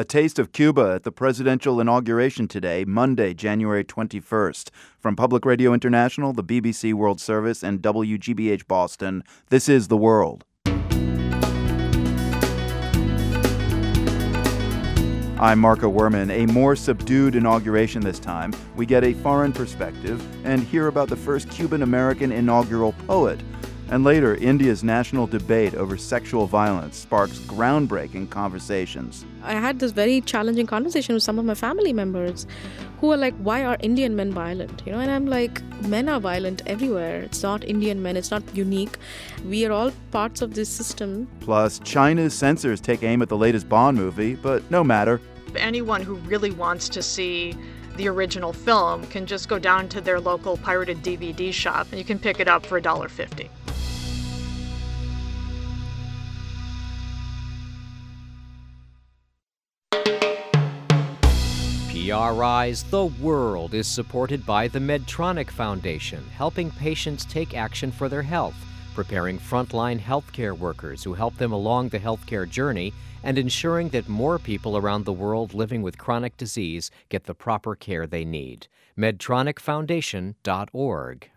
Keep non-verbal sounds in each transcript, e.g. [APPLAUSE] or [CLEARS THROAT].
A taste of Cuba at the presidential inauguration today, Monday, January 21st. From Public Radio International, the BBC World Service, and WGBH Boston, this is The World. I'm Marco Werman. A more subdued inauguration this time. We get a foreign perspective and hear about the first Cuban American inaugural poet. And later, India's national debate over sexual violence sparks groundbreaking conversations. I had this very challenging conversation with some of my family members who are like, Why are Indian men violent? You know, and I'm like, Men are violent everywhere. It's not Indian men, it's not unique. We are all parts of this system. Plus, China's censors take aim at the latest Bond movie, but no matter. Anyone who really wants to see the original film can just go down to their local pirated DVD shop and you can pick it up for $1.50. PRI's The World is supported by the Medtronic Foundation, helping patients take action for their health, preparing frontline healthcare workers who help them along the healthcare journey, and ensuring that more people around the world living with chronic disease get the proper care they need. MedtronicFoundation.org.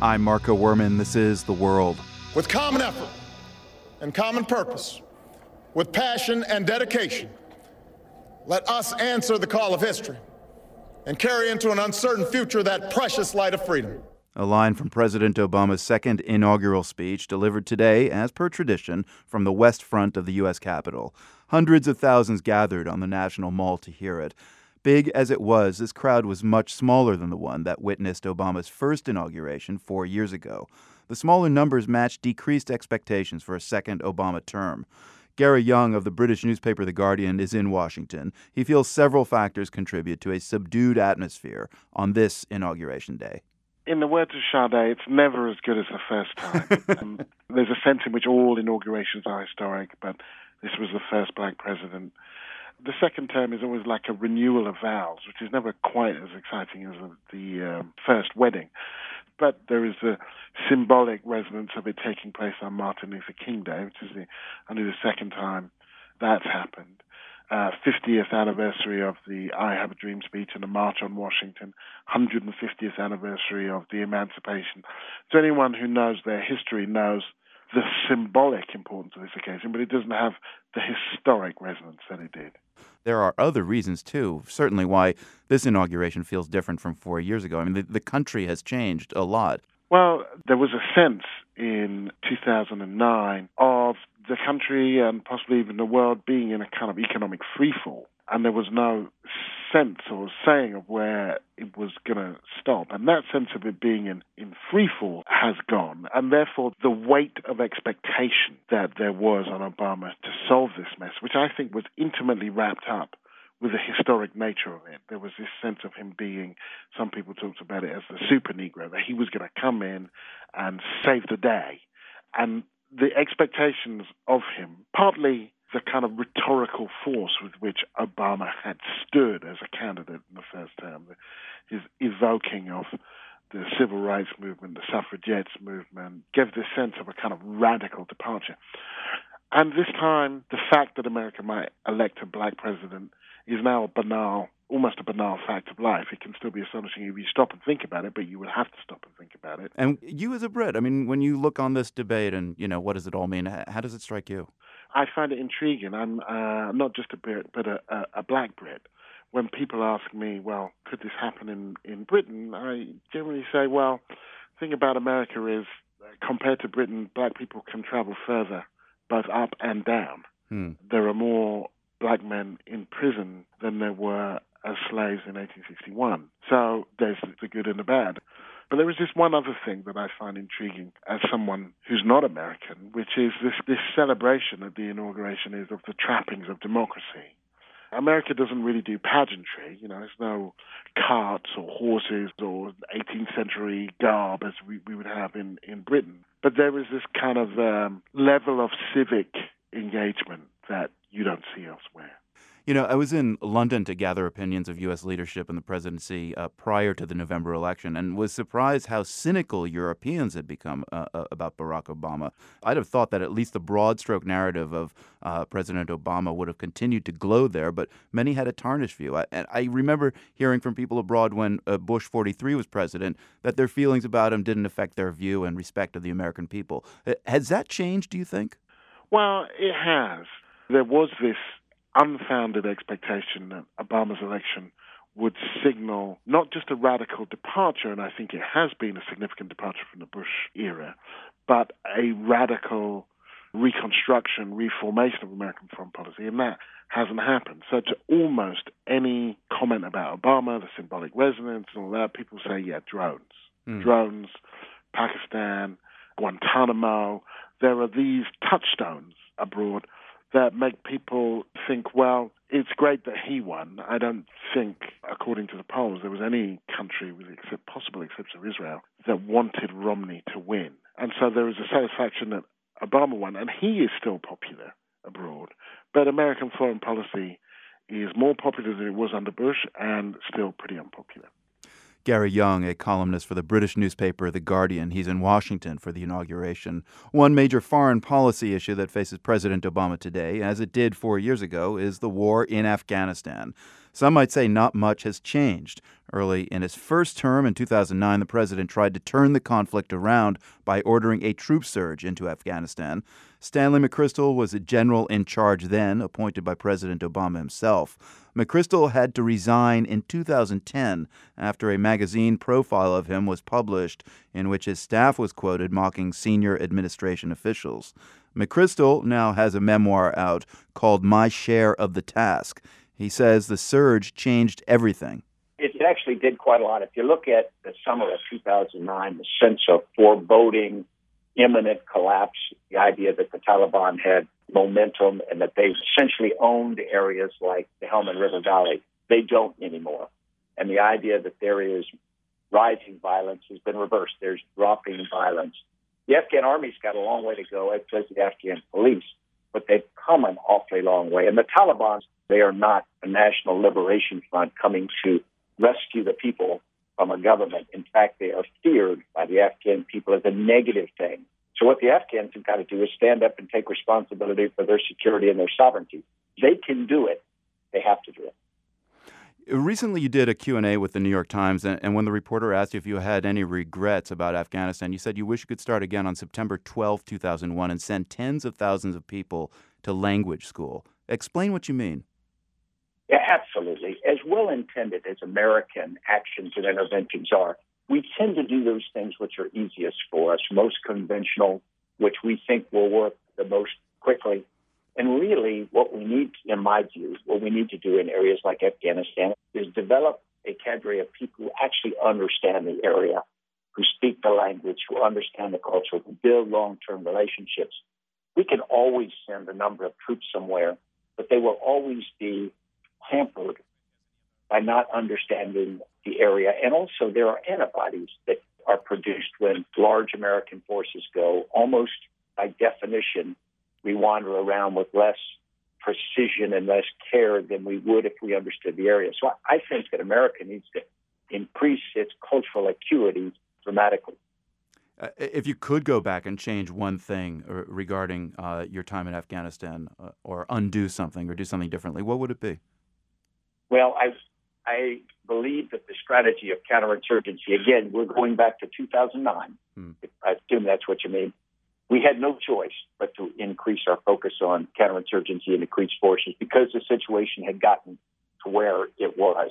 I'm Marco Werman. This is The World. With common effort and common purpose, with passion and dedication, let us answer the call of history and carry into an uncertain future that precious light of freedom. A line from President Obama's second inaugural speech delivered today, as per tradition, from the west front of the U.S. Capitol. Hundreds of thousands gathered on the National Mall to hear it. Big as it was, this crowd was much smaller than the one that witnessed Obama's first inauguration four years ago. The smaller numbers matched decreased expectations for a second Obama term. Gary Younge of the British newspaper The Guardian is in Washington. He feels several factors contribute to a subdued atmosphere on this inauguration day. In the words of Sade, it's never as good as the first time. [LAUGHS] um, there's a sense in which all inaugurations are historic, but this was the first black president. The second term is always like a renewal of vows, which is never quite as exciting as the um, first wedding but there is a symbolic resonance of it taking place on Martin Luther King Day, which is the, only the second time that's happened. Uh, 50th anniversary of the I Have a Dream speech and the March on Washington, 150th anniversary of the Emancipation. So anyone who knows their history knows the symbolic importance of this occasion, but it doesn't have the historic resonance that it did. There are other reasons, too, certainly why this inauguration feels different from four years ago. I mean, the, the country has changed a lot. Well, there was a sense in 2009 of the country and possibly even the world being in a kind of economic freefall. And there was no sense or saying of where it was going to stop. And that sense of it being in, in free fall has gone. And therefore, the weight of expectation that there was on Obama to solve this mess, which I think was intimately wrapped up with the historic nature of it. There was this sense of him being, some people talked about it as the super Negro, that he was going to come in and save the day. And the expectations of him, partly the kind of rhetorical force with which Obama had stood as a candidate in the first term, his evoking of the civil rights movement, the suffragettes movement, gave this sense of a kind of radical departure. And this time, the fact that America might elect a black president is now a banal, almost a banal fact of life. It can still be astonishing if you stop and think about it, but you would have to stop and think about it. And you, as a Brit, I mean, when you look on this debate and you know what does it all mean, how does it strike you? I find it intriguing. I'm uh, not just a Brit, but a, a, a black Brit. When people ask me, well, could this happen in, in Britain? I generally say, well, the thing about America is, compared to Britain, black people can travel further, both up and down. Hmm. There are more black men in prison than there were as slaves in 1861. So there's the good and the bad. But there is this one other thing that I find intriguing as someone who's not American, which is this, this celebration at the inauguration is of the trappings of democracy. America doesn't really do pageantry. You know, there's no carts or horses or 18th century garb as we, we would have in, in Britain. But there is this kind of um, level of civic engagement that you don't see elsewhere. You know, I was in London to gather opinions of U.S. leadership in the presidency uh, prior to the November election and was surprised how cynical Europeans had become uh, uh, about Barack Obama. I'd have thought that at least the broad stroke narrative of uh, President Obama would have continued to glow there, but many had a tarnished view. I, and I remember hearing from people abroad when uh, Bush 43 was president that their feelings about him didn't affect their view and respect of the American people. Has that changed, do you think? Well, it has. There was this unfounded expectation that Obama's election would signal not just a radical departure, and I think it has been a significant departure from the Bush era, but a radical reconstruction, reformation of American foreign policy, and that hasn't happened. So to almost any comment about Obama, the symbolic resonance and all that, people say, yeah, drones. Mm. Drones, Pakistan, Guantanamo. There are these touchstones abroad that make people think, well, it's great that he won. I don't think, according to the polls, there was any country, with except, possible exception of Israel, that wanted Romney to win. And so there is a satisfaction that Obama won, and he is still popular abroad. But American foreign policy is more popular than it was under Bush and still pretty unpopular. Gary Younge, a columnist for the British newspaper The Guardian. He's in Washington for the inauguration. One major foreign policy issue that faces President Obama today, as it did four years ago, is the war in Afghanistan. Some might say not much has changed. Early in his first term in 2009, the president tried to turn the conflict around by ordering a troop surge into Afghanistan. Stanley McChrystal was a general in charge then, appointed by President Obama himself. McChrystal had to resign in 2010 after a magazine profile of him was published in which his staff was quoted mocking senior administration officials. McChrystal now has a memoir out called My Share of the Task. He says the surge changed everything. It actually did quite a lot. If you look at the summer of 2009, the sense of foreboding, imminent collapse, the idea that the Taliban had momentum and that they essentially owned areas like the Helmand River Valley. They don't anymore. And the idea that there is rising violence has been reversed. There's dropping violence. The Afghan army's got a long way to go, as does the Afghan police, but they've come an awfully long way. And the Taliban, they are not a national liberation front coming to rescue the people from a government. In fact, they are feared by the Afghan people as a negative thing. So what the Afghans have got to do is stand up and take responsibility for their security and their sovereignty. They can do it. They have to do it. Recently, you did a Q&A with the New York Times, and, when the reporter asked you if you had any regrets about Afghanistan, you said you wish you could start again on September 12, 2001, and send tens of thousands of people to language school. Explain what you mean. Yeah, absolutely. As well intended as American actions and interventions are, we tend to do those things which are easiest for us, most conventional, which we think will work the most quickly. And really, what we need, in my view, what we need to do in areas like Afghanistan is develop a cadre of people who actually understand the area, who speak the language, who understand the culture, who build long term relationships. We can always send a number of troops somewhere, but they will always be hampered by not understanding the area. And also, there are antibodies that are produced when large American forces go. Almost by definition, we wander around with less precision and less care than we would if we understood the area. So I think that America needs to increase its cultural acuity dramatically. Uh, if you could go back and change one thing uh, regarding uh, your time in Afghanistan, uh, or undo something, or do something differently, what would it be? Well, I I believe that the strategy of counterinsurgency, again, we're going back to 2009. Hmm. I assume that's what you mean. We had no choice but to increase our focus on counterinsurgency and increase forces because the situation had gotten to where it was.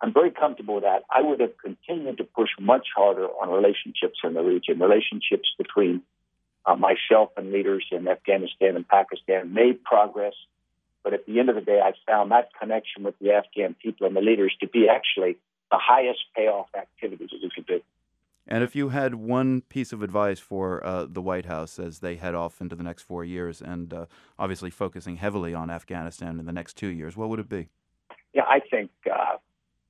I'm very comfortable with that. I would have continued to push much harder on relationships in the region, relationships between uh, myself and leaders in Afghanistan and Pakistan made progress but at the end of the day, I found that connection with the Afghan people and the leaders to be actually the highest payoff activity that we could do. And if you had one piece of advice for uh, the White House as they head off into the next four years and uh, obviously focusing heavily on Afghanistan in the next two years, what would it be? Yeah, I think uh,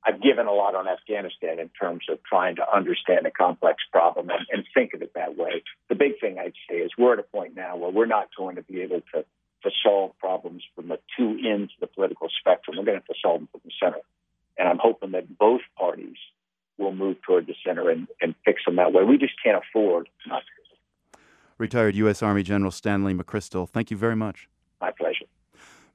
I've given a lot on Afghanistan in terms of trying to understand a complex problem and, and think of it that way. The big thing I'd say is we're at a point now where we're not going to be able to to solve problems from the two ends of the political spectrum. We're going to have to solve them from the center. And I'm hoping that both parties will move toward the center and, and fix them that way. We just can't afford not to. Retired U.S. Army General Stanley McChrystal, thank you very much. My pleasure.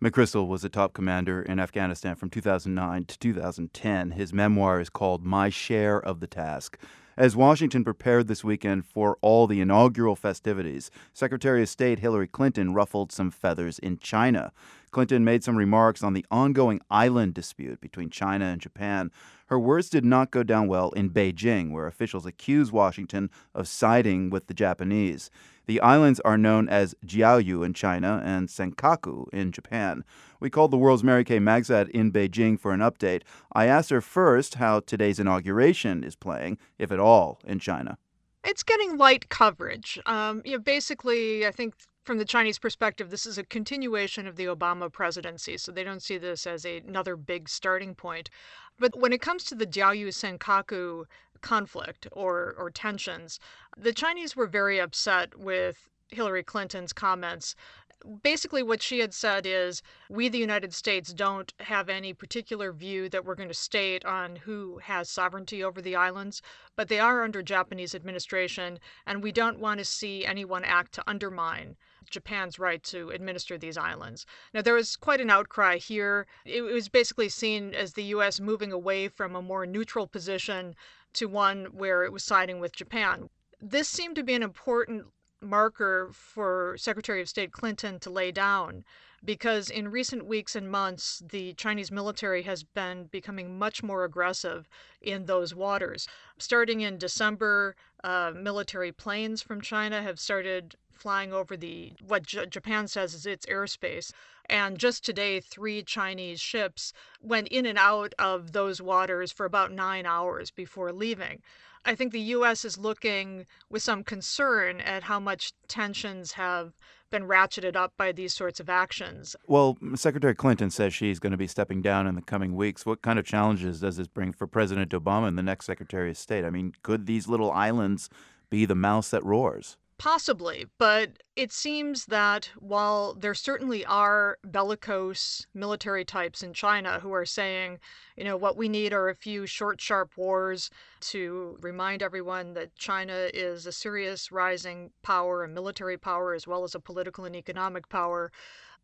McChrystal was a top commander in Afghanistan from 2009 to 2010. His memoir is called My Share of the Task. As Washington prepared this weekend for all the inaugural festivities, Secretary of State Hillary Clinton ruffled some feathers in China. Clinton made some remarks on the ongoing island dispute between China and Japan. Her words did not go down well in Beijing, where officials accuse Washington of siding with the Japanese. The islands are known as Diaoyu in China and Senkaku in Japan. We called the world's Mary Kay Magistad in Beijing for an update. I asked her first how today's inauguration is playing, if at all, in China. It's getting light coverage. Um, you know, basically, I think from the Chinese perspective, this is a continuation of the Obama presidency, so they don't see this as a, another big starting point. But when it comes to the Diaoyu Senkaku conflict or, or tensions, the Chinese were very upset with Hillary Clinton's comments. Basically, what she had said is, we, the United States, don't have any particular view that we're going to state on who has sovereignty over the islands, but they are under Japanese administration, and we don't want to see anyone act to undermine Japan's right to administer these islands. Now, there was quite an outcry here. It was basically seen as the U.S. moving away from a more neutral position to one where it was siding with Japan. This seemed to be an important marker for Secretary of State Clinton to lay down because in recent weeks and months, the Chinese military has been becoming much more aggressive in those waters. Starting in December, uh, military planes from China have started flying over the what J- Japan says is its airspace. And just today, three Chinese ships went in and out of those waters for about nine hours before leaving. I think the U.S. is looking with some concern at how much tensions have been ratcheted up by these sorts of actions. Well, Secretary Clinton says she's going to be stepping down in the coming weeks. What kind of challenges does this bring for President Obama and the next Secretary of State? I mean, could these little islands be the mouse that roars? Possibly, but it seems that while there certainly are bellicose military types in China who are saying, you know, what we need are a few short, sharp wars to remind everyone that China is a serious rising power, a military power, as well as a political and economic power.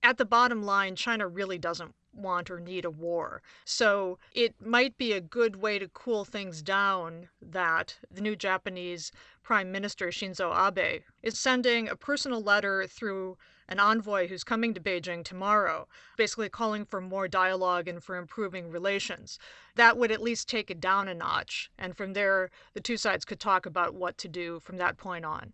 At the bottom line, China really doesn't want or need a war. So it might be a good way to cool things down that the new Japanese Prime Minister Shinzo Abe is sending a personal letter through an envoy who's coming to Beijing tomorrow, basically calling for more dialogue and for improving relations. That would at least take it down a notch. And from there, the two sides could talk about what to do from that point on.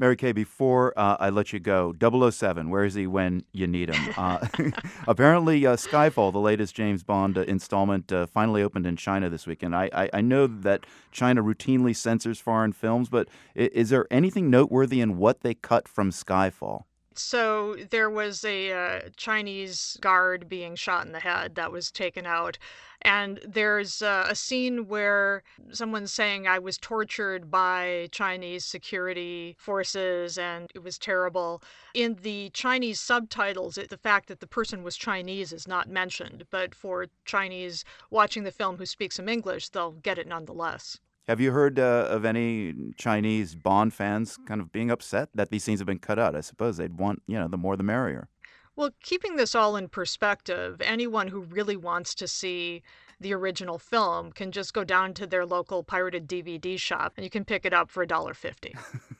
Mary Kay, before uh, I let you go, 007, where is he when you need him? [LAUGHS] Uh, [LAUGHS] apparently, uh, Skyfall, the latest James Bond uh, installment, uh, finally opened in China this weekend. I, I, I, know that China routinely censors foreign films, but is, is there anything noteworthy in what they cut from Skyfall? So there was a uh, Chinese guard being shot in the head that was taken out. And there's uh, a scene where someone's saying, I was tortured by Chinese security forces and it was terrible. In the Chinese subtitles, it, the fact that the person was Chinese is not mentioned, but for Chinese watching the film who speak some English, they'll get it nonetheless. Have you heard uh, of any Chinese Bond fans kind of being upset that these scenes have been cut out? I suppose they'd want, you know, the more the merrier. Well, keeping this all in perspective, anyone who really wants to see the original film can just go down to their local pirated DVD shop and you can pick it up for $1.50.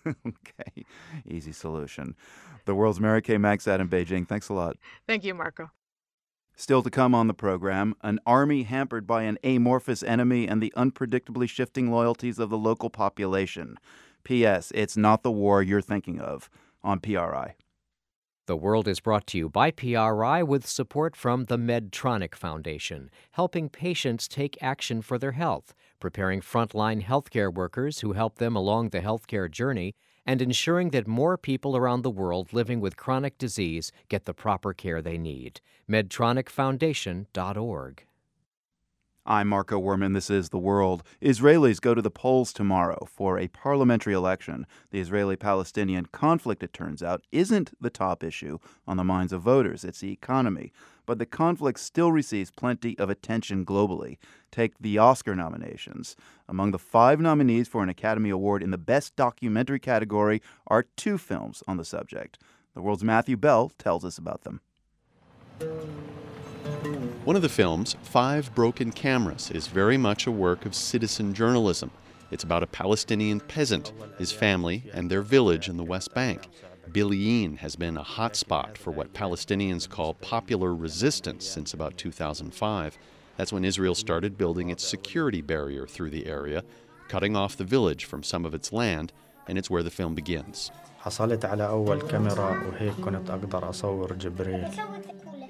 [LAUGHS] okay, easy solution. The world's Mary Kay Magistad in Beijing. Thanks a lot. Thank you, Marco. Still to come on the program, an army hampered by an amorphous enemy and the unpredictably shifting loyalties of the local population. P.S. It's not the war you're thinking of on PRI. The World is brought to you by PRI with support from the Medtronic Foundation, helping patients take action for their health, preparing frontline healthcare workers who help them along the healthcare journey and ensuring that more people around the world living with chronic disease get the proper care they need. MedtronicFoundation.org. I'm Marco Werman. This is The World. Israelis go to the polls tomorrow for a parliamentary election. The Israeli Palestinian conflict, it turns out, isn't the top issue on the minds of voters, it's the economy. But the conflict still receives plenty of attention globally. Take the Oscar nominations. Among the five nominees for an Academy Award in the Best Documentary category are two films on the subject. The world's Matthew Bell tells us about them. One of the films, Five Broken Cameras, is very much a work of citizen journalism. It's about a Palestinian peasant, his family, and their village in the West Bank. Bil'in has been a hotspot for what Palestinians call popular resistance since about 2005. That's when Israel started building its security barrier through the area, cutting off the village from some of its land, and it's where the film begins.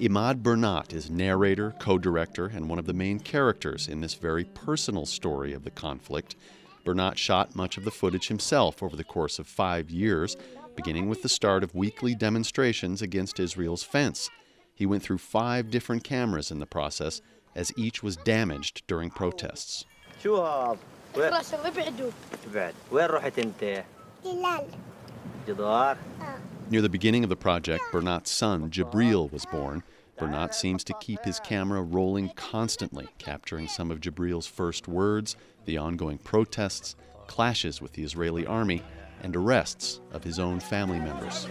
Emad Burnat is narrator, co director, and one of the main characters in this very personal story of the conflict. Burnat shot much of the footage himself over the course of five years, beginning with the start of weekly demonstrations against Israel's fence. He went through five different cameras in the process, as each was damaged during protests. Near the beginning of the project, Burnat's son, Jabril, was born. Burnat seems to keep his camera rolling constantly, capturing some of Jabril's first words, the ongoing protests, clashes with the Israeli army, and arrests of his own family members.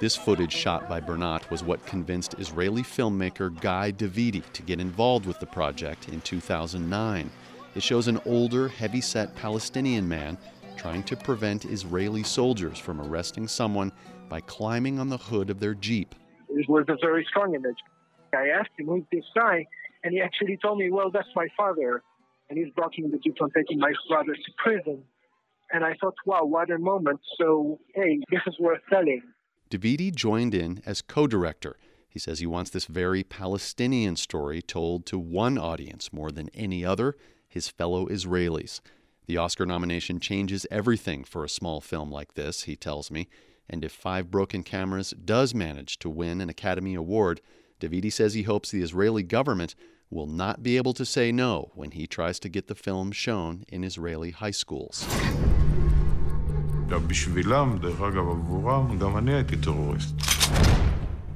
This footage shot by Burnat was what convinced Israeli filmmaker Guy Davidi to get involved with the project in 2009. It shows an older, heavy set Palestinian man trying to prevent Israeli soldiers from arresting someone by climbing on the hood of their Jeep. It was a very strong image. I asked him, who's this guy? And he actually told me, well, that's my father. And he's blocking the Jeep from taking my brother to prison. And I thought, wow, what a moment. So, hey, this is worth telling. Davidi joined in as co director. He says he wants this very Palestinian story told to one audience more than any other his fellow Israelis. The Oscar nomination changes everything for a small film like this, he tells me. And if Five Broken Cameras does manage to win an Academy Award, Davidi says he hopes the Israeli government will not be able to say no when he tries to get the film shown in Israeli high schools.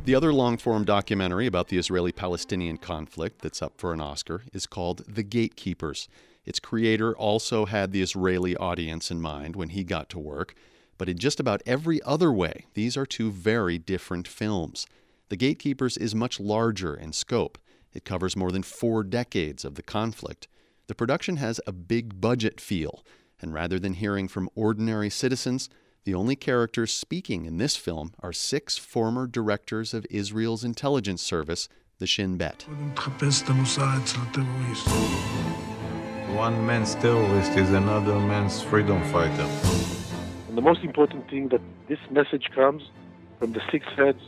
The other long form documentary about the Israeli Palestinian conflict that's up for an Oscar is called The Gatekeepers. Its creator also had the Israeli audience in mind when he got to work, but in just about every other way, these are two very different films. The Gatekeepers is much larger in scope. It covers more than four decades of the conflict. The production has a big budget feel, and rather than hearing from ordinary citizens, the only characters speaking in this film are six former directors of Israel's intelligence service, the Shin Bet. One man's terrorist is another man's freedom fighter. And the most important thing that this message comes from the six heads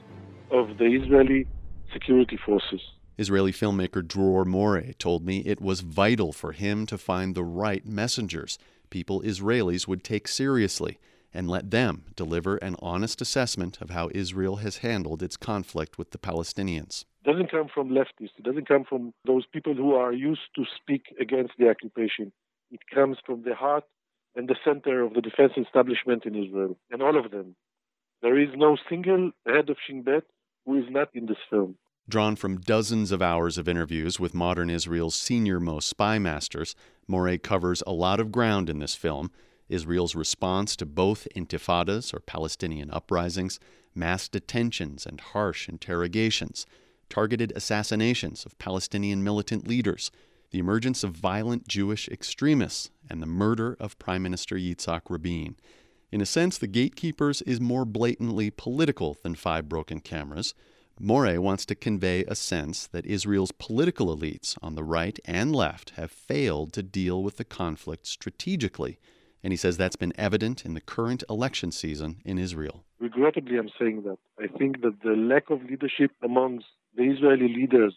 of the Israeli security forces. Israeli filmmaker Dror Moreh told me it was vital for him to find the right messengers, people Israelis would take seriously and let them deliver an honest assessment of how Israel has handled its conflict with the Palestinians. It doesn't come from leftists. It doesn't come from those people who are used to speak against the occupation. It comes from the heart and the center of the defense establishment in Israel, and all of them. There is no single head of Shin Bet who is not in this film. Drawn from dozens of hours of interviews with modern Israel's senior most spy masters, Moreh covers a lot of ground in this film Israel's response to both intifadas, or Palestinian uprisings, mass detentions and harsh interrogations, targeted assassinations of Palestinian militant leaders, the emergence of violent Jewish extremists, and the murder of Prime Minister Yitzhak Rabin. In a sense, The Gatekeepers is more blatantly political than Five Broken Cameras. Moreh wants to convey a sense that Israel's political elites on the right and left have failed to deal with the conflict strategically and he says that's been evident in the current election season in Israel. Regrettably, I'm saying that. I think that the lack of leadership amongst the Israeli leaders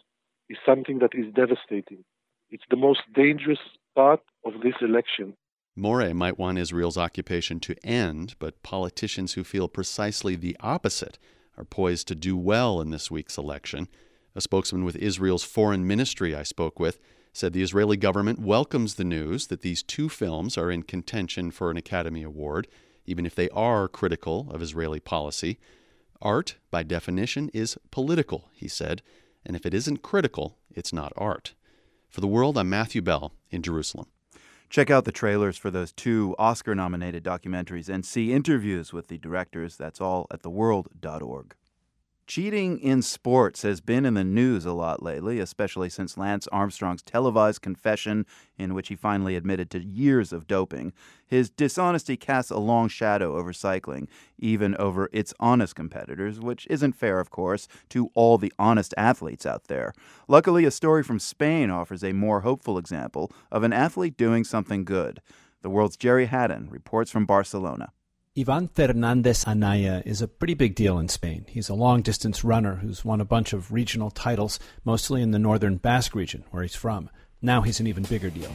is something that is devastating. It's the most dangerous part of this election. Moreh might want Israel's occupation to end, but politicians who feel precisely the opposite are poised to do well in this week's election. A spokesman with Israel's foreign ministry I spoke with said the Israeli government welcomes the news that these two films are in contention for an Academy Award, even if they are critical of Israeli policy. Art, by definition, is political, he said, and if it isn't critical, it's not art. For the world, I'm Matthew Bell in Jerusalem. Check out the trailers for those two Oscar nominated documentaries and see interviews with the directors. That's all at theworld.org. Cheating in sports has been in the news a lot lately, especially since Lance Armstrong's televised confession, in which he finally admitted to years of doping. His dishonesty casts a long shadow over cycling, even over its honest competitors, which isn't fair, of course, to all the honest athletes out there. Luckily, a story from Spain offers a more hopeful example of an athlete doing something good. The world's Gerry Hadden reports from Barcelona. Ivan Fernandez Anaya is a pretty big deal in Spain. He's a long distance runner who's won a bunch of regional titles, mostly in the northern Basque region, where he's from. Now he's an even bigger deal.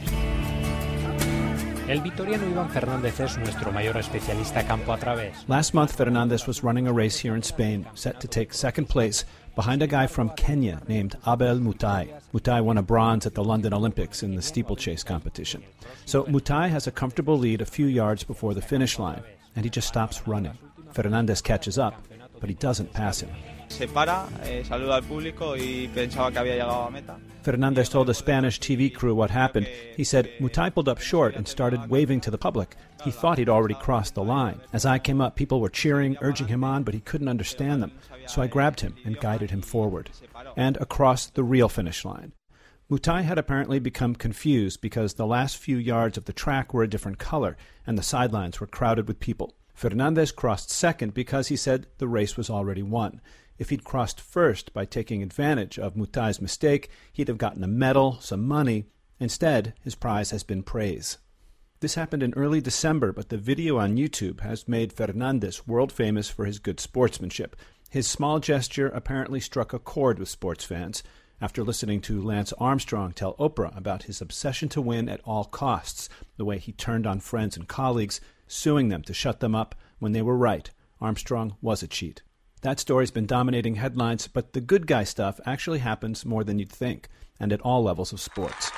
El vitoriano Iván Fernández es nuestro mayor especialista campo a través. Last month, Fernandez was running a race here in Spain, set to take second place behind a guy from Kenya named Abel Mutai. Mutai won a bronze at the London Olympics in the steeplechase competition. So Mutai has a comfortable lead a few yards before the finish line and he just stops running. Fernandez catches up, but he doesn't pass him. Eh, saluda al público y pensaba que había llegado a meta. Fernandez told a Spanish TV crew what happened. He said, Mutai pulled up short and started waving to the public. He thought he'd already crossed the line. As I came up, people were cheering, urging him on, but he couldn't understand them. So I grabbed him and guided him forward and across the real finish line. Mutai had apparently become confused because the last few yards of the track were a different color and the sidelines were crowded with people. Fernandez crossed second because he said the race was already won. If he'd crossed first by taking advantage of Mutai's mistake, he'd have gotten a medal, some money. Instead, his prize has been praise. This happened in early December, but the video on YouTube has made Fernandez world famous for his good sportsmanship. His small gesture apparently struck a chord with sports fans, after listening to Lance Armstrong tell Oprah about his obsession to win at all costs, the way he turned on friends and colleagues, suing them to shut them up when they were right. Armstrong was a cheat. That story's been dominating headlines, but the good guy stuff actually happens more than you'd think, and at all levels of sports.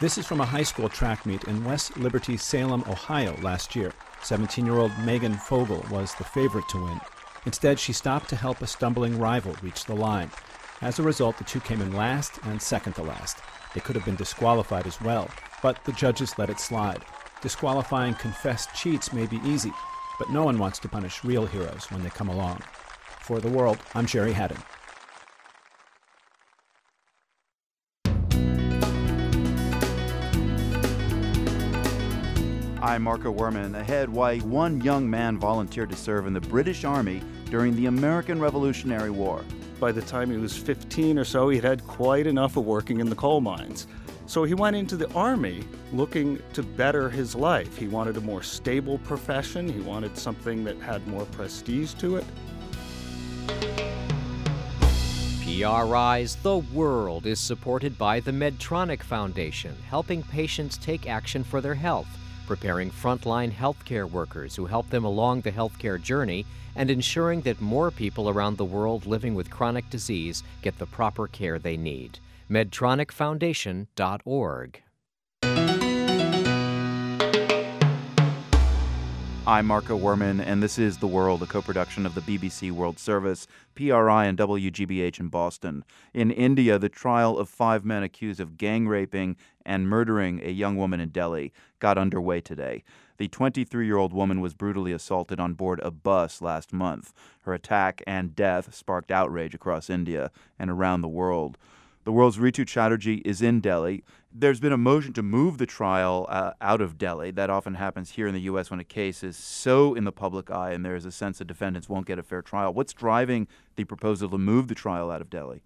This is from a high school track meet in West Liberty, Salem, Ohio last year. 17 year old Meghan Vogel was the favorite to win. Instead, she stopped to help a stumbling rival reach the line. As a result, the two came in last and second to last. They could have been disqualified as well, but the judges let it slide. Disqualifying confessed cheats may be easy, but no one wants to punish real heroes when they come along. For the world, I'm Gerry Hadden. I'm Marco Werman. Ahead, why one young man volunteered to serve in the British Army during the American Revolutionary War. By the time he was 15 or so, he'd had quite enough of working in the coal mines. So he went into the Army looking to better his life. He wanted a more stable profession, he wanted something that had more prestige to it. PRI's The World is supported by the Medtronic Foundation, helping patients take action for their health preparing frontline healthcare workers who help them along the healthcare journey, and ensuring that more people around the world living with chronic disease get the proper care they need. MedtronicFoundation.org. I'm Marco Werman, and this is The World, a co production of the BBC World Service, PRI, and WGBH in Boston. In India, the trial of five men accused of gang raping and murdering a young woman in Delhi got underway today. The 23 year old woman was brutally assaulted on board a bus last month. Her attack and death sparked outrage across India and around the world. The world's Ritu Chatterjee is in Delhi. There's been a motion to move the trial uh, out of Delhi. That often happens here in the U.S. when a case is so in the public eye and there's a sense that defendants won't get a fair trial. What's driving the proposal to move the trial out of Delhi?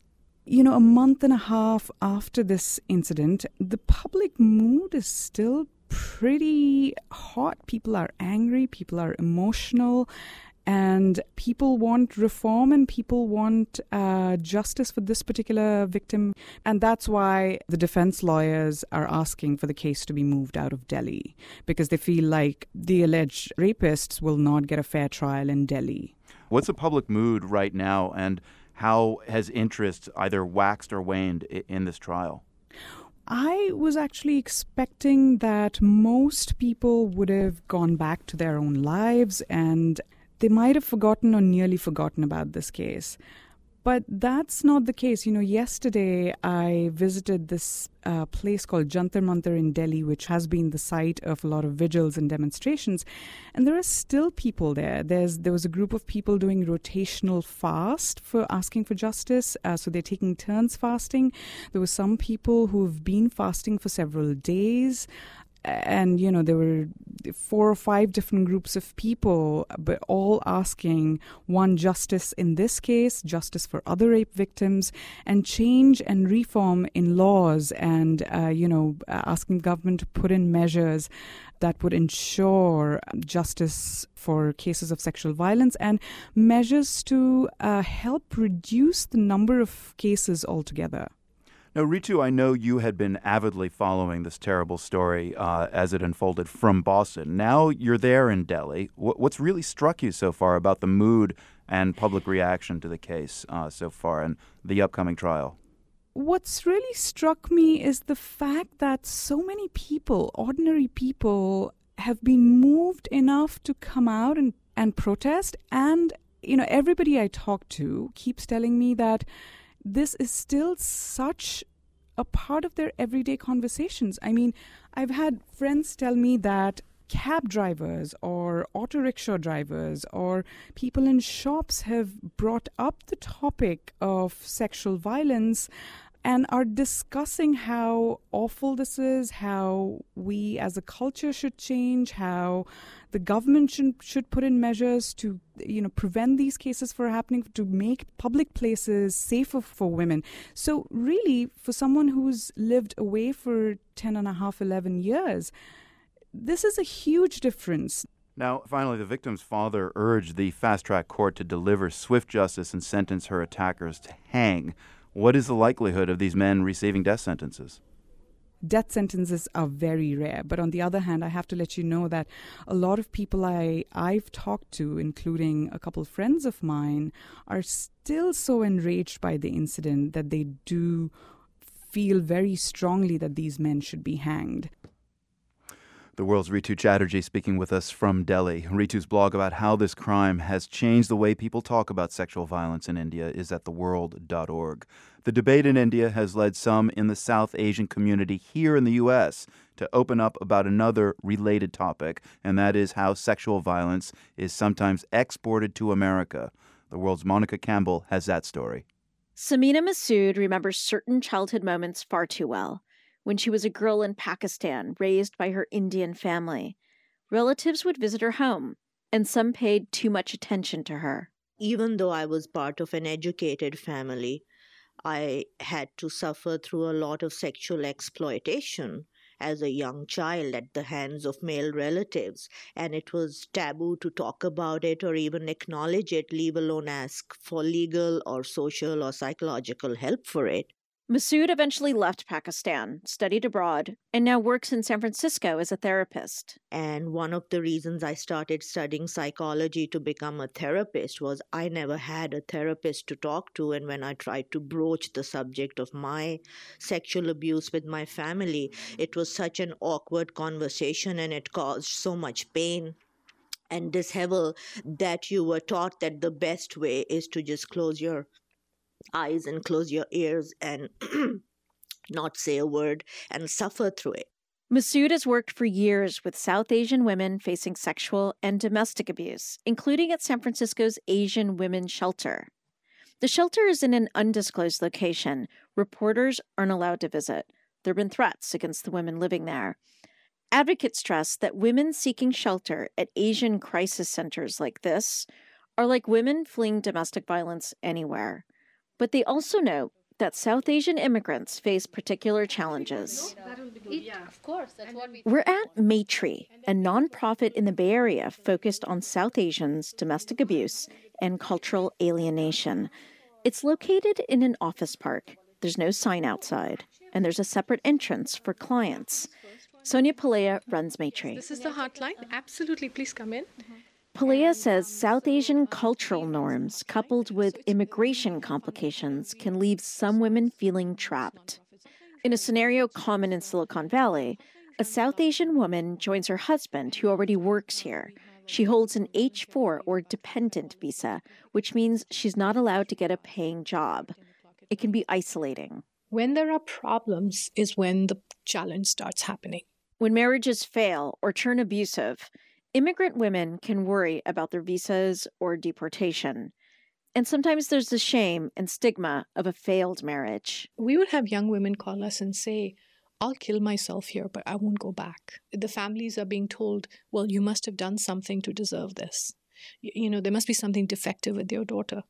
You know, a month and a half after this incident, the public mood is still pretty hot. People are angry, people are emotional. And people want reform and people want uh, justice for this particular victim. And that's why the defense lawyers are asking for the case to be moved out of Delhi because they feel like the alleged rapists will not get a fair trial in Delhi. What's the public mood right now, and how has interest either waxed or waned in this trial? I was actually expecting that most people would have gone back to their own lives and they might have forgotten or nearly forgotten about this case. But that's not the case. You know, yesterday I visited this uh, place called Jantar Mantar in Delhi, which has been the site of a lot of vigils and demonstrations, and there are still people there. There's there was a group of people doing rotational fast for asking for justice, uh, so they're taking turns fasting. There were some people who've been fasting for several days and you know there were four or five different groups of people but all asking one justice in this case justice for other rape victims and change and reform in laws and uh, you know asking government to put in measures that would ensure justice for cases of sexual violence and measures to uh, help reduce the number of cases altogether now, Ritu, I know you had been avidly following this terrible story uh, as it unfolded from Boston. Now you're there in Delhi. what's really struck you so far about the mood and public reaction to the case uh, so far and the upcoming trial? What's really struck me is the fact that so many people, ordinary people, have been moved enough to come out and, and protest. And, you know, everybody I talk to keeps telling me that this is still such a part of their everyday conversations. I mean, I've had friends tell me that cab drivers or auto rickshaw drivers or people in shops have brought up the topic of sexual violence and are discussing how awful this is, how we as a culture should change, how the government should, should put in measures to you know prevent these cases from happening to make public places safer for women so really for someone who's lived away for 10 and a half 11 years this is a huge difference now, finally, the victim's father urged the fast track court to deliver swift justice and sentence her attackers to hang. What is the likelihood of these men receiving death sentences? Death sentences are very rare, but on the other hand, I have to let you know that a lot of people I I've talked to, including a couple friends of mine, are still so enraged by the incident that they do feel very strongly that these men should be hanged. The world's Ritu Chatterjee speaking with us from Delhi. Ritu's blog about how this crime has changed the way people talk about sexual violence in India is at theworld.org. The debate in India has led some in the South Asian community here in the U.S. to open up about another related topic, and that is how sexual violence is sometimes exported to America. The world's Monica Campbell has that story. Samina Masood remembers certain childhood moments far too well when she was a girl in Pakistan raised by her Indian family. Relatives would visit her home, and some paid too much attention to her. Even though I was part of an educated family, I had to suffer through a lot of sexual exploitation as a young child at the hands of male relatives, and it was taboo to talk about it or even acknowledge it, leave alone ask for legal or social or psychological help for it. Masood eventually left Pakistan, studied abroad, and now works in San Francisco as a therapist. And one of the reasons I started studying psychology to become a therapist was I never had a therapist to talk to. And when I tried to broach the subject of my sexual abuse with my family, it was such an awkward conversation and it caused so much pain and dishevel that you were taught that the best way is to just close your eyes and close your ears and [CLEARS THROAT] not say a word and suffer through it. Masood has worked for years with South Asian women facing sexual and domestic abuse, including at San Francisco's Asian Women's Shelter. The shelter is in an undisclosed location. Reporters aren't allowed to visit. There have been threats against the women living there. Advocates stress that women seeking shelter at Asian crisis centers like this are like women fleeing domestic violence anywhere. But they also know that South Asian immigrants face particular challenges. We. We're at Maitri, a nonprofit in the Bay Area focused on South Asians' domestic abuse and cultural alienation. It's located in an office park. There's no sign outside, and there's a separate entrance for clients. Sonia Pillaya runs Maitri. This is the hotline. Absolutely, please come in. Pillaya says South Asian cultural norms coupled with immigration complications can leave some women feeling trapped. In a scenario common in Silicon Valley, a South Asian woman joins her husband who already works here. She holds an H 4 or dependent visa, which means she's not allowed to get a paying job. It can be isolating. When there are problems, is when the challenge starts happening. When marriages fail or turn abusive, immigrant women can worry about their visas or deportation. And sometimes there's the shame and stigma of a failed marriage. We would have young women call us and say, I'll kill myself here, but I won't go back. The families are being told, well, you must have done something to deserve this. You know, there must be something defective with your daughter.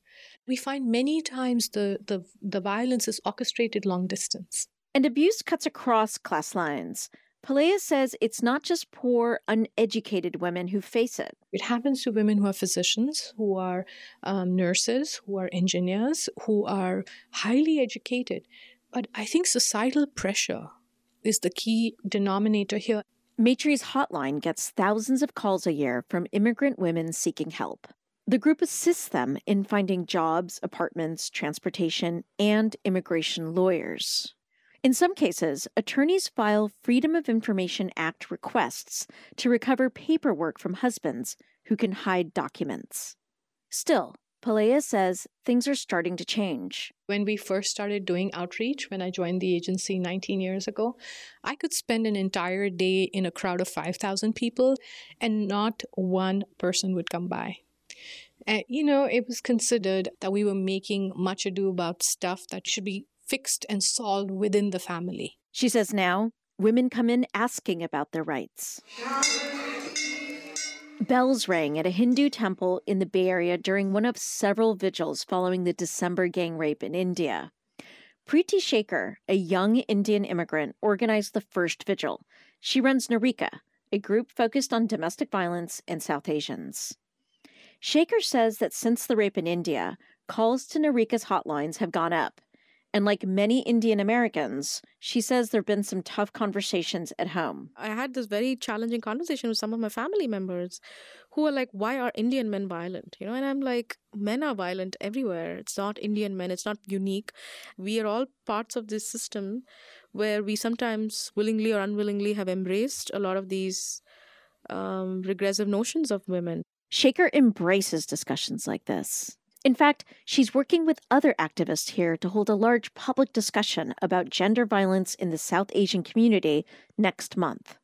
We find many times the, the, the violence is orchestrated long distance. And abuse cuts across class lines. Pillaya says it's not just poor, uneducated women who face it. It happens to women who are physicians, who are um, nurses, who are engineers, who are highly educated. But I think societal pressure is the key denominator here. Maitri's hotline gets thousands of calls a year from immigrant women seeking help. The group assists them in finding jobs, apartments, transportation, and immigration lawyers. In some cases, attorneys file Freedom of Information Act requests to recover paperwork from husbands who can hide documents. Still, Pillaya says things are starting to change. When we first started doing outreach, when I joined the agency 19 years ago, I could spend an entire day in a crowd of 5,000 people and not one person would come by. And, you know, it was considered that we were making much ado about stuff that should be fixed and solved within the family. She says now women come in asking about their rights. Bells rang at a Hindu temple in the Bay Area during one of several vigils following the December gang rape in India. Preeti Shekar, a young Indian immigrant, organized the first vigil. She runs Narika, a group focused on domestic violence and South Asians. Shekar says that since the rape in India, calls to Narika's hotlines have gone up. And like many Indian Americans, she says there have been some tough conversations at home. I had this very challenging conversation with some of my family members who are like, why are Indian men violent? You know, and I'm like, men are violent everywhere. It's not Indian men, it's not unique. We are all parts of this system where we sometimes willingly or unwillingly have embraced a lot of these um, regressive notions of women. Shekar embraces discussions like this. In fact, she's working with other activists here to hold a large public discussion about gender violence in the South Asian community next month.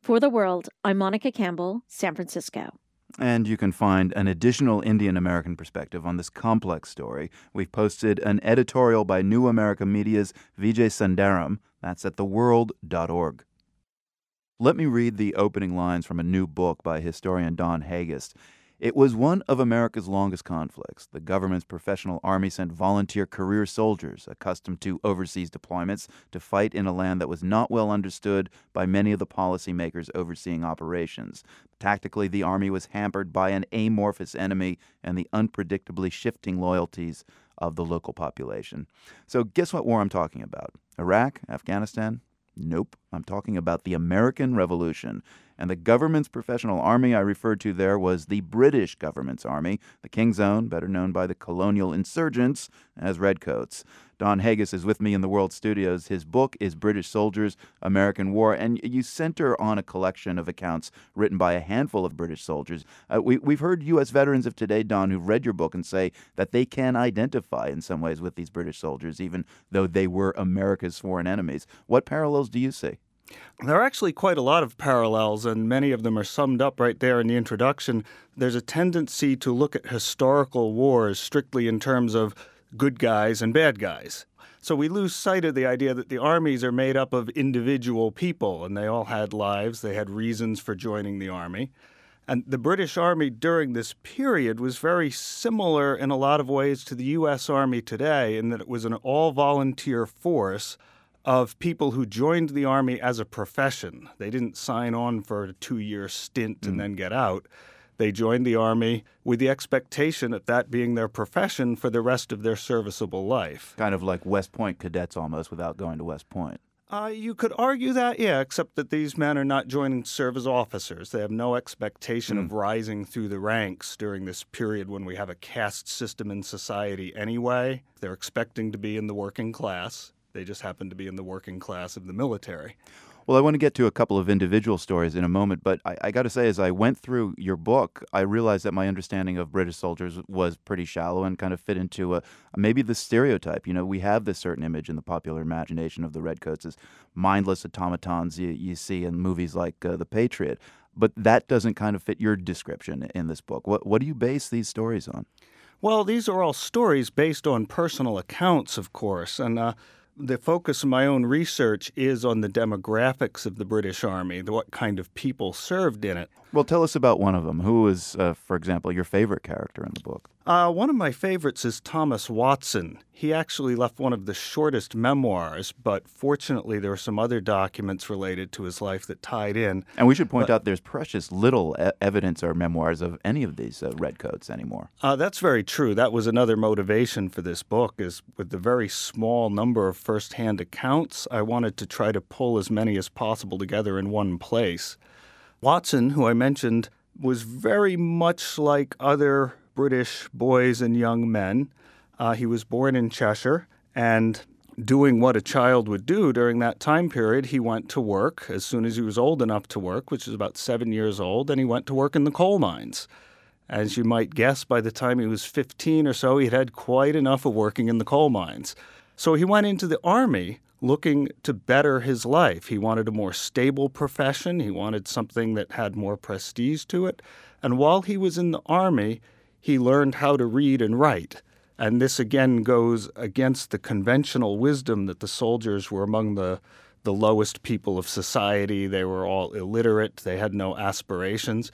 For the World, I'm Monica Campbell, San Francisco. And you can find an additional Indian American perspective on this complex story. We've posted an editorial by New America Media's Vijay Sundaram. That's at theworld.org. Let me read the opening lines from a new book by historian Don Hagist. It was one of America's longest conflicts. The government's professional army sent volunteer career soldiers, accustomed to overseas deployments, to fight in a land that was not well understood by many of the policymakers overseeing operations. Tactically, the army was hampered by an amorphous enemy and the unpredictably shifting loyalties of the local population. So, guess what war I'm talking about? Iraq? Afghanistan? Nope. I'm talking about the American Revolution. And the government's professional army I referred to there was the British government's army, the King's Own, better known by the colonial insurgents as Redcoats. Don Hagist is with me in the World Studios. His book is British Soldiers, American War, and you center on a collection of accounts written by a handful of British soldiers. Uh, we, we've heard U.S. veterans of today, Don, who've read your book and say that they can identify in some ways with these British soldiers, even though they were America's foreign enemies. What parallels do you see? There are actually quite a lot of parallels, and many of them are summed up right there in the introduction. There's a tendency to look at historical wars strictly in terms of good guys and bad guys. So we lose sight of the idea that the armies are made up of individual people, and they all had lives, they had reasons for joining the army. And the British Army during this period was very similar in a lot of ways to the U.S. Army today, in that it was an all volunteer force of people who joined the Army as a profession. They didn't sign on for a two year stint and then get out. They joined the Army with the expectation of that being their profession for the rest of their serviceable life. Kind of like West Point cadets almost without going to West Point. Uh, you could argue that, yeah, except that these men are not joining to serve as officers. They have no expectation of rising through the ranks during this period when we have a caste system in society anyway. They're expecting to be in the working class. They just happen to be in the working class of the military. Well, I want to get to a couple of individual stories in a moment, but I, I got to say, as I went through your book, I realized that my understanding of British soldiers was pretty shallow and kind of fit into a maybe the stereotype. You know, we have this certain image in the popular imagination of the redcoats as mindless automatons you, you see in movies like uh, The Patriot, but that doesn't kind of fit your description in this book. What what do you base these stories on? Well, these are all stories based on personal accounts, of course, and. Uh, the focus of my own research is on the demographics of the British Army, what kind of people served in it. Well, tell us about one of them. Who is, uh, for example, your favorite character in the book? Uh, one of my favorites is Thomas Watson. He actually left one of the shortest memoirs, but fortunately, there are some other documents related to his life that tied in. And we should point but, out there's precious little e- evidence or memoirs of any of these uh, redcoats anymore. Uh, that's very true. That was another motivation for this book. Is with the very small number of firsthand accounts, I wanted to try to pull as many as possible together in one place. Watson, who I mentioned, was very much like other British boys and young men. Uh, he was born in Cheshire and doing what a child would do during that time period, he went to work as soon as he was old enough to work, which is about seven years old, and he went to work in the coal mines. As you might guess, by the time he was 15 or so, he'd had quite enough of working in the coal mines. So he went into the army looking to better his life. He wanted a more stable profession, he wanted something that had more prestige to it. And while he was in the army, he learned how to read and write. And this again goes against the conventional wisdom that the soldiers were among the, the lowest people of society. They were all illiterate, they had no aspirations.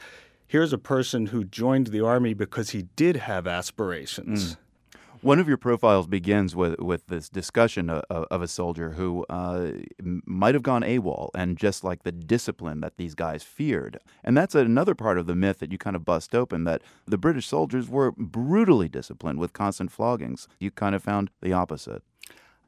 Here's a person who joined the army because he did have aspirations. Mm. One of your profiles begins with, with this discussion of, of a soldier who uh, might have gone AWOL and just like the discipline that these guys feared. And that's another part of the myth that you kind of bust open that the British soldiers were brutally disciplined with constant floggings. You kind of found the opposite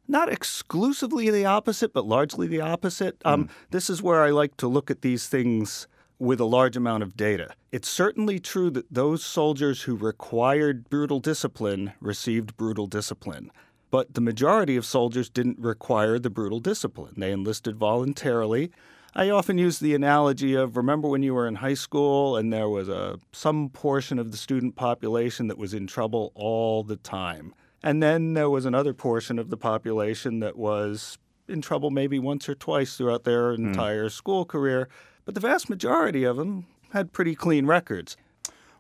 not exclusively the opposite, but largely the opposite. Um, mm. This is where I like to look at these things with a large amount of data. It's certainly true that those soldiers who required brutal discipline received brutal discipline. But the majority of soldiers didn't require the brutal discipline. They enlisted voluntarily. I often use the analogy of remember when you were in high school and there was a some portion of the student population that was in trouble all the time. And then there was another portion of the population that was in trouble maybe once or twice throughout their hmm. entire mm. school career but the vast majority of them had pretty clean records.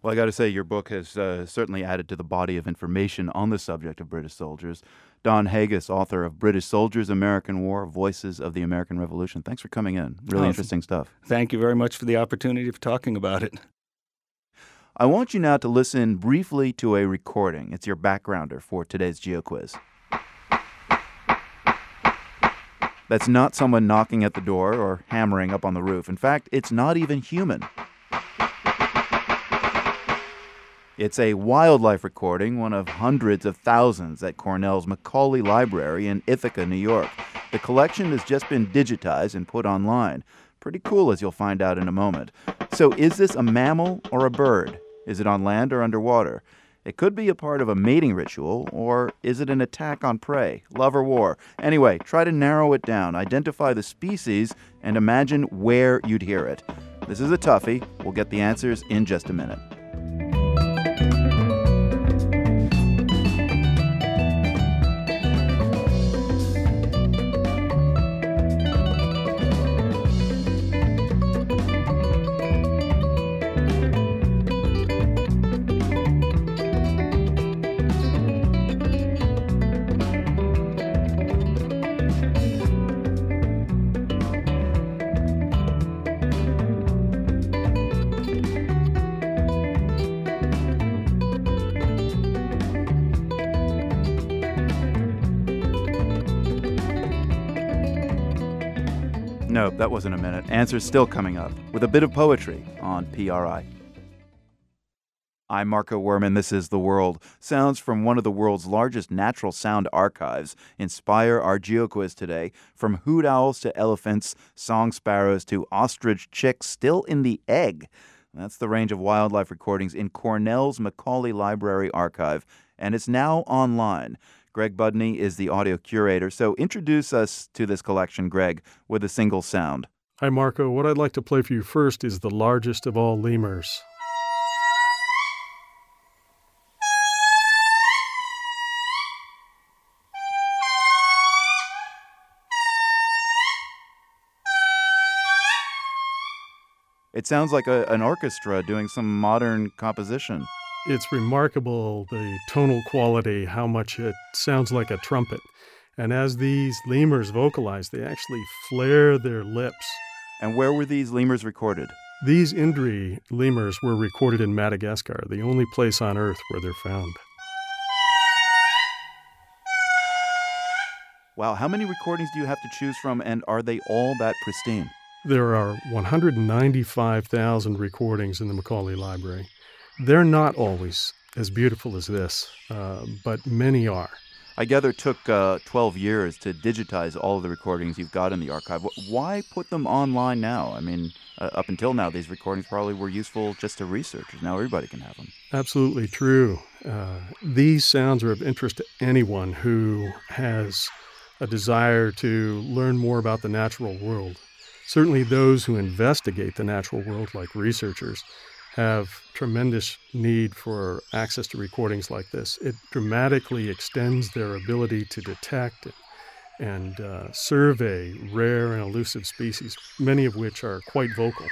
Well, I got to say, your book has uh, certainly added to the body of information on the subject of British soldiers. Don Hagist, author of British Soldiers, American War, Voices of the American Revolution. Thanks for coming in. Really oh, interesting stuff. Thank you very much for the opportunity of talking about it. I want you now to listen briefly to a recording. It's your backgrounder for today's Geo Quiz. That's not someone knocking at the door or hammering up on the roof. In fact, it's not even human. It's a wildlife recording, one of hundreds of thousands at Cornell's Macaulay Library in Ithaca, New York. The collection has just been digitized and put online. Pretty cool, as you'll find out in a moment. So, is this a mammal or a bird? Is it on land or underwater? It could be a part of a mating ritual, or is it an attack on prey, love or war? Anyway, try to narrow it down, identify the species, and imagine where you'd hear it. This is a toughie. We'll get the answers in just a minute. Wasn't a minute. Answers still coming up with a bit of poetry on PRI. I'm Marco Werman. This is The World. Sounds from one of the world's largest natural sound archives inspire our GeoQuiz today. From hoot owls to elephants, song sparrows to ostrich chicks still in the egg. That's the range of wildlife recordings in Cornell's Macaulay Library archive, and it's now online. Greg Budney is the audio curator. So introduce us to this collection, Greg, with a single sound. Hi, Marco. What I'd like to play for you first is the largest of all lemurs. It sounds like a, an orchestra doing some modern composition. It's remarkable the tonal quality, how much it sounds like a trumpet. And as these lemurs vocalize, they actually flare their lips. And where were these lemurs recorded? These Indri lemurs were recorded in Madagascar, the only place on Earth where they're found. Wow, how many recordings do you have to choose from, and are they all that pristine? There are 195,000 recordings in the Macaulay Library. They're not always as beautiful as this, uh, but many are. I gather it took uh, 12 years to digitize all of the recordings you've got in the archive. Why put them online now? I mean, uh, up until now, these recordings probably were useful just to researchers. Now everybody can have them. Absolutely true. Uh, these sounds are of interest to anyone who has a desire to learn more about the natural world. Certainly, those who investigate the natural world, like researchers, have tremendous need for access to recordings like this. It dramatically extends their ability to detect and uh, survey rare and elusive species, many of which are quite vocal.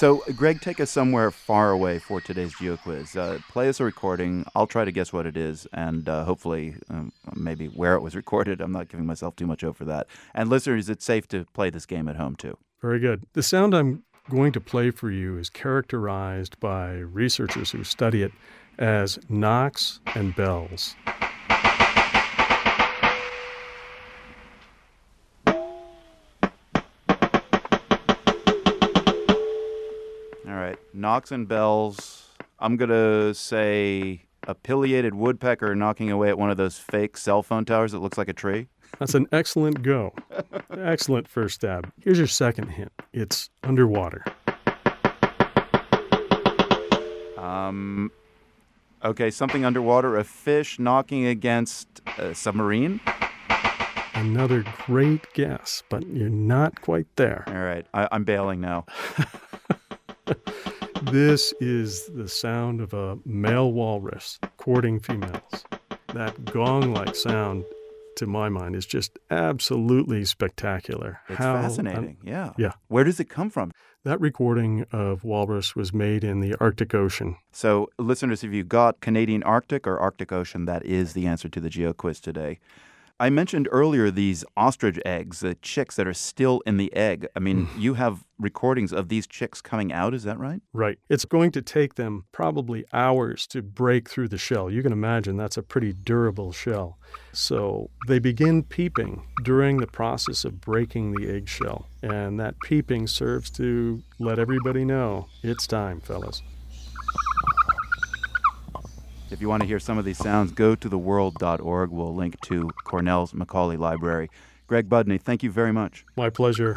So, Greg, take us somewhere far away for today's GeoQuiz. Uh, play us a recording. I'll try to guess what it is and uh, hopefully um, maybe where it was recorded. I'm not giving myself too much over that. And listeners, it's safe to play this game at home too. Very good. The sound I'm going to play for you is characterized by researchers who study it as knocks and bells. All right, knocks and bells. I'm going to say a pileated woodpecker knocking away at one of those fake cell phone towers that looks like a tree. That's an excellent go. excellent first stab. Here's your second hint it's underwater. Um, okay, something underwater. A fish knocking against a submarine. Another great guess, but you're not quite there. All right, I, I'm bailing now. [LAUGHS] This is the sound of a male walrus courting females. That gong like sound, to my mind, is just absolutely spectacular. It's How, fascinating. Um, yeah. Yeah. Where does it come from? That recording of walrus was made in the Arctic Ocean. So, listeners, if you got Canadian Arctic or Arctic Ocean, that is the answer to the Geo quiz today. I mentioned earlier these ostrich eggs, the chicks that are still in the egg. I mean, mm. you have recordings of these chicks coming out, is that right? Right. It's going to take them probably hours to break through the shell. You can imagine that's a pretty durable shell. So they begin peeping during the process of breaking the eggshell. And that peeping serves to let everybody know it's time, fellas. If you want to hear some of these sounds, go to theworld.org. We'll link to Cornell's Macaulay Library. Greg Budney, thank you very much. My pleasure.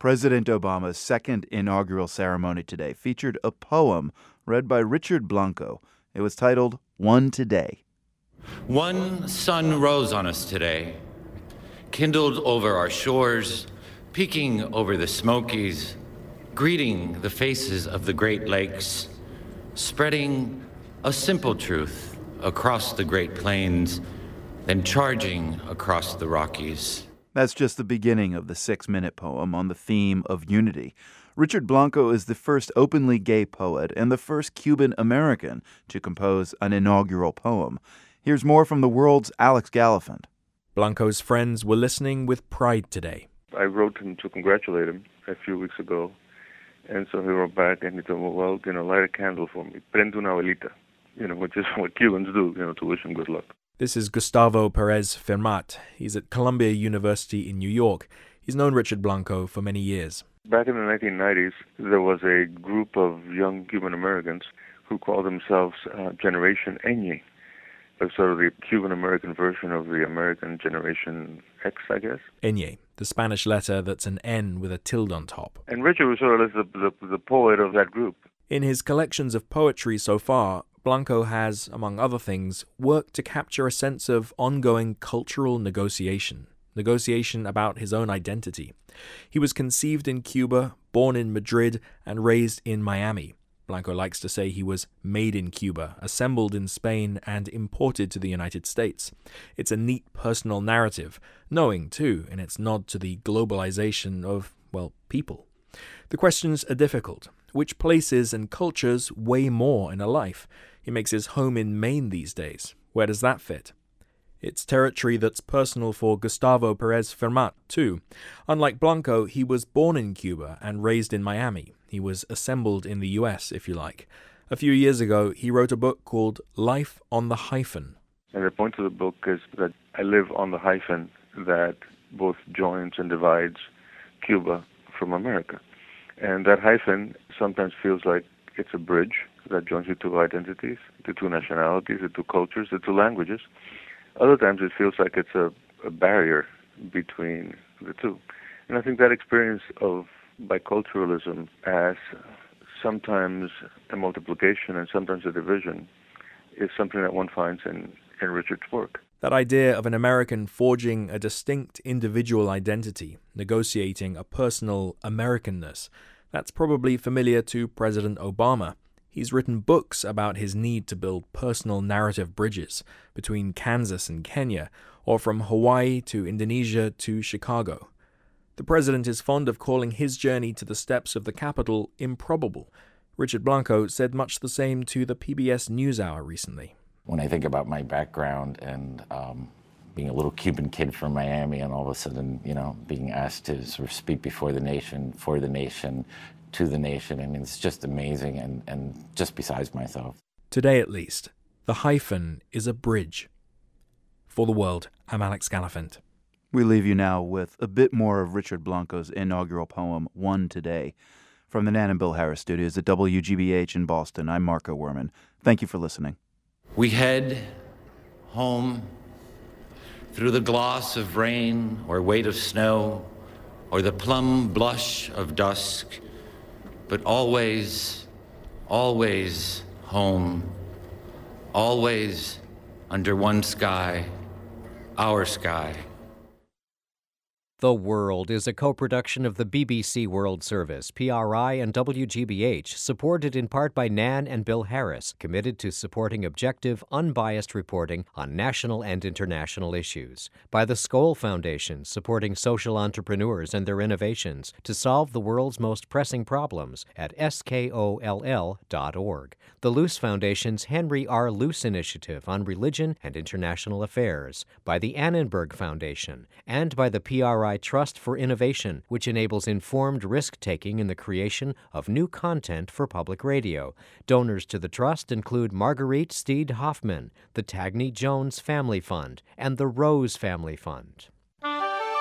President Obama's second inaugural ceremony today featured a poem read by Richard Blanco. It was titled One Today. One sun rose on us today, kindled over our shores, peeking over the Smokies, greeting the faces of the Great Lakes, spreading a simple truth across the Great Plains, then charging across the Rockies. That's just the beginning of the six minute poem on the theme of unity. Richard Blanco is the first openly gay poet and the first Cuban American to compose an inaugural poem. Here's more from the world's Alex Gallafent. Blanco's friends were listening with pride today. I wrote him to congratulate him a few weeks ago, and so he wrote back and he told me, well, you know, light a candle for me, prende una velita, you know, which is [LAUGHS] what Cubans do, you know, to wish him good luck. This is Gustavo Perez Firmat. He's at Columbia University in New York. He's known Richard Blanco for many years. Back in the 1990s, there was a group of young Cuban Americans who called themselves uh, Generation Ñ, sort of the Cuban American version of the American Generation X, I guess. Ñ, the Spanish letter that's an N with a tilde on top. And Richard was sort of the, the, the poet of that group. In his collections of poetry so far, Blanco has, among other things, worked to capture a sense of ongoing cultural negotiation, negotiation about his own identity. He was conceived in Cuba, born in Madrid, and raised in Miami. Blanco likes to say he was made in Cuba, assembled in Spain, and imported to the United States. It's a neat personal narrative, knowing, too, in its nod to the globalization of, well, people. The questions are difficult. Which places and cultures weigh more in a life? He makes his home in Maine these days. Where does that fit? It's territory that's personal for Gustavo Perez Firmat, too. Unlike Blanco, he was born in Cuba and raised in Miami. He was assembled in the US, if you like. A few years ago, he wrote a book called Life on the Hyphen. And the point of the book is that I live on the hyphen that both joins and divides Cuba from America. And that hyphen sometimes feels like it's a bridge that joins the two identities, the two nationalities, the two cultures, the two languages. Other times it feels like it's a, a barrier between the two. And I think that experience of biculturalism as sometimes a multiplication and sometimes a division is something that one finds in, in Richard's work. That idea of an American forging a distinct individual identity, negotiating a personal Americanness, that's probably familiar to President Obama. He's written books about his need to build personal narrative bridges between Kansas and Kenya, or from Hawaii to Indonesia to Chicago. The president is fond of calling his journey to the steps of the Capitol improbable. Richard Blanco said much the same to the PBS NewsHour recently. When I think about my background and um, being a little Cuban kid from Miami, and all of a sudden, you know, being asked to sort of speak before the nation, for the nation, to the nation. I mean, it's just amazing and, and just besides myself. Today, at least, the hyphen is a bridge. For the world, I'm Alex Gallafent. We leave you now with a bit more of Richard Blanco's inaugural poem, One Today. From the Nan and Bill Harris studios at WGBH in Boston, I'm Marco Werman. Thank you for listening. We head home through the gloss of rain or weight of snow or the plum blush of dusk but always, always home, always under one sky, our sky. The World is a co production of the BBC World Service, PRI, and WGBH, supported in part by Nan and Bill Harris, committed to supporting objective, unbiased reporting on national and international issues. By the Skoll Foundation, supporting social entrepreneurs and their innovations to solve the world's most pressing problems at skoll.org. The Luce Foundation's Henry R. Luce Initiative on Religion and International Affairs. By the Annenberg Foundation, and by the PRI Trust for Innovation, which enables informed risk taking in the creation of new content for public radio. Donors to the trust include Marguerite Steed Hoffman, the Tagney Jones Family Fund, and the Rose Family Fund.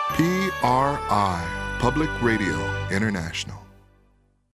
PRI, Public Radio International.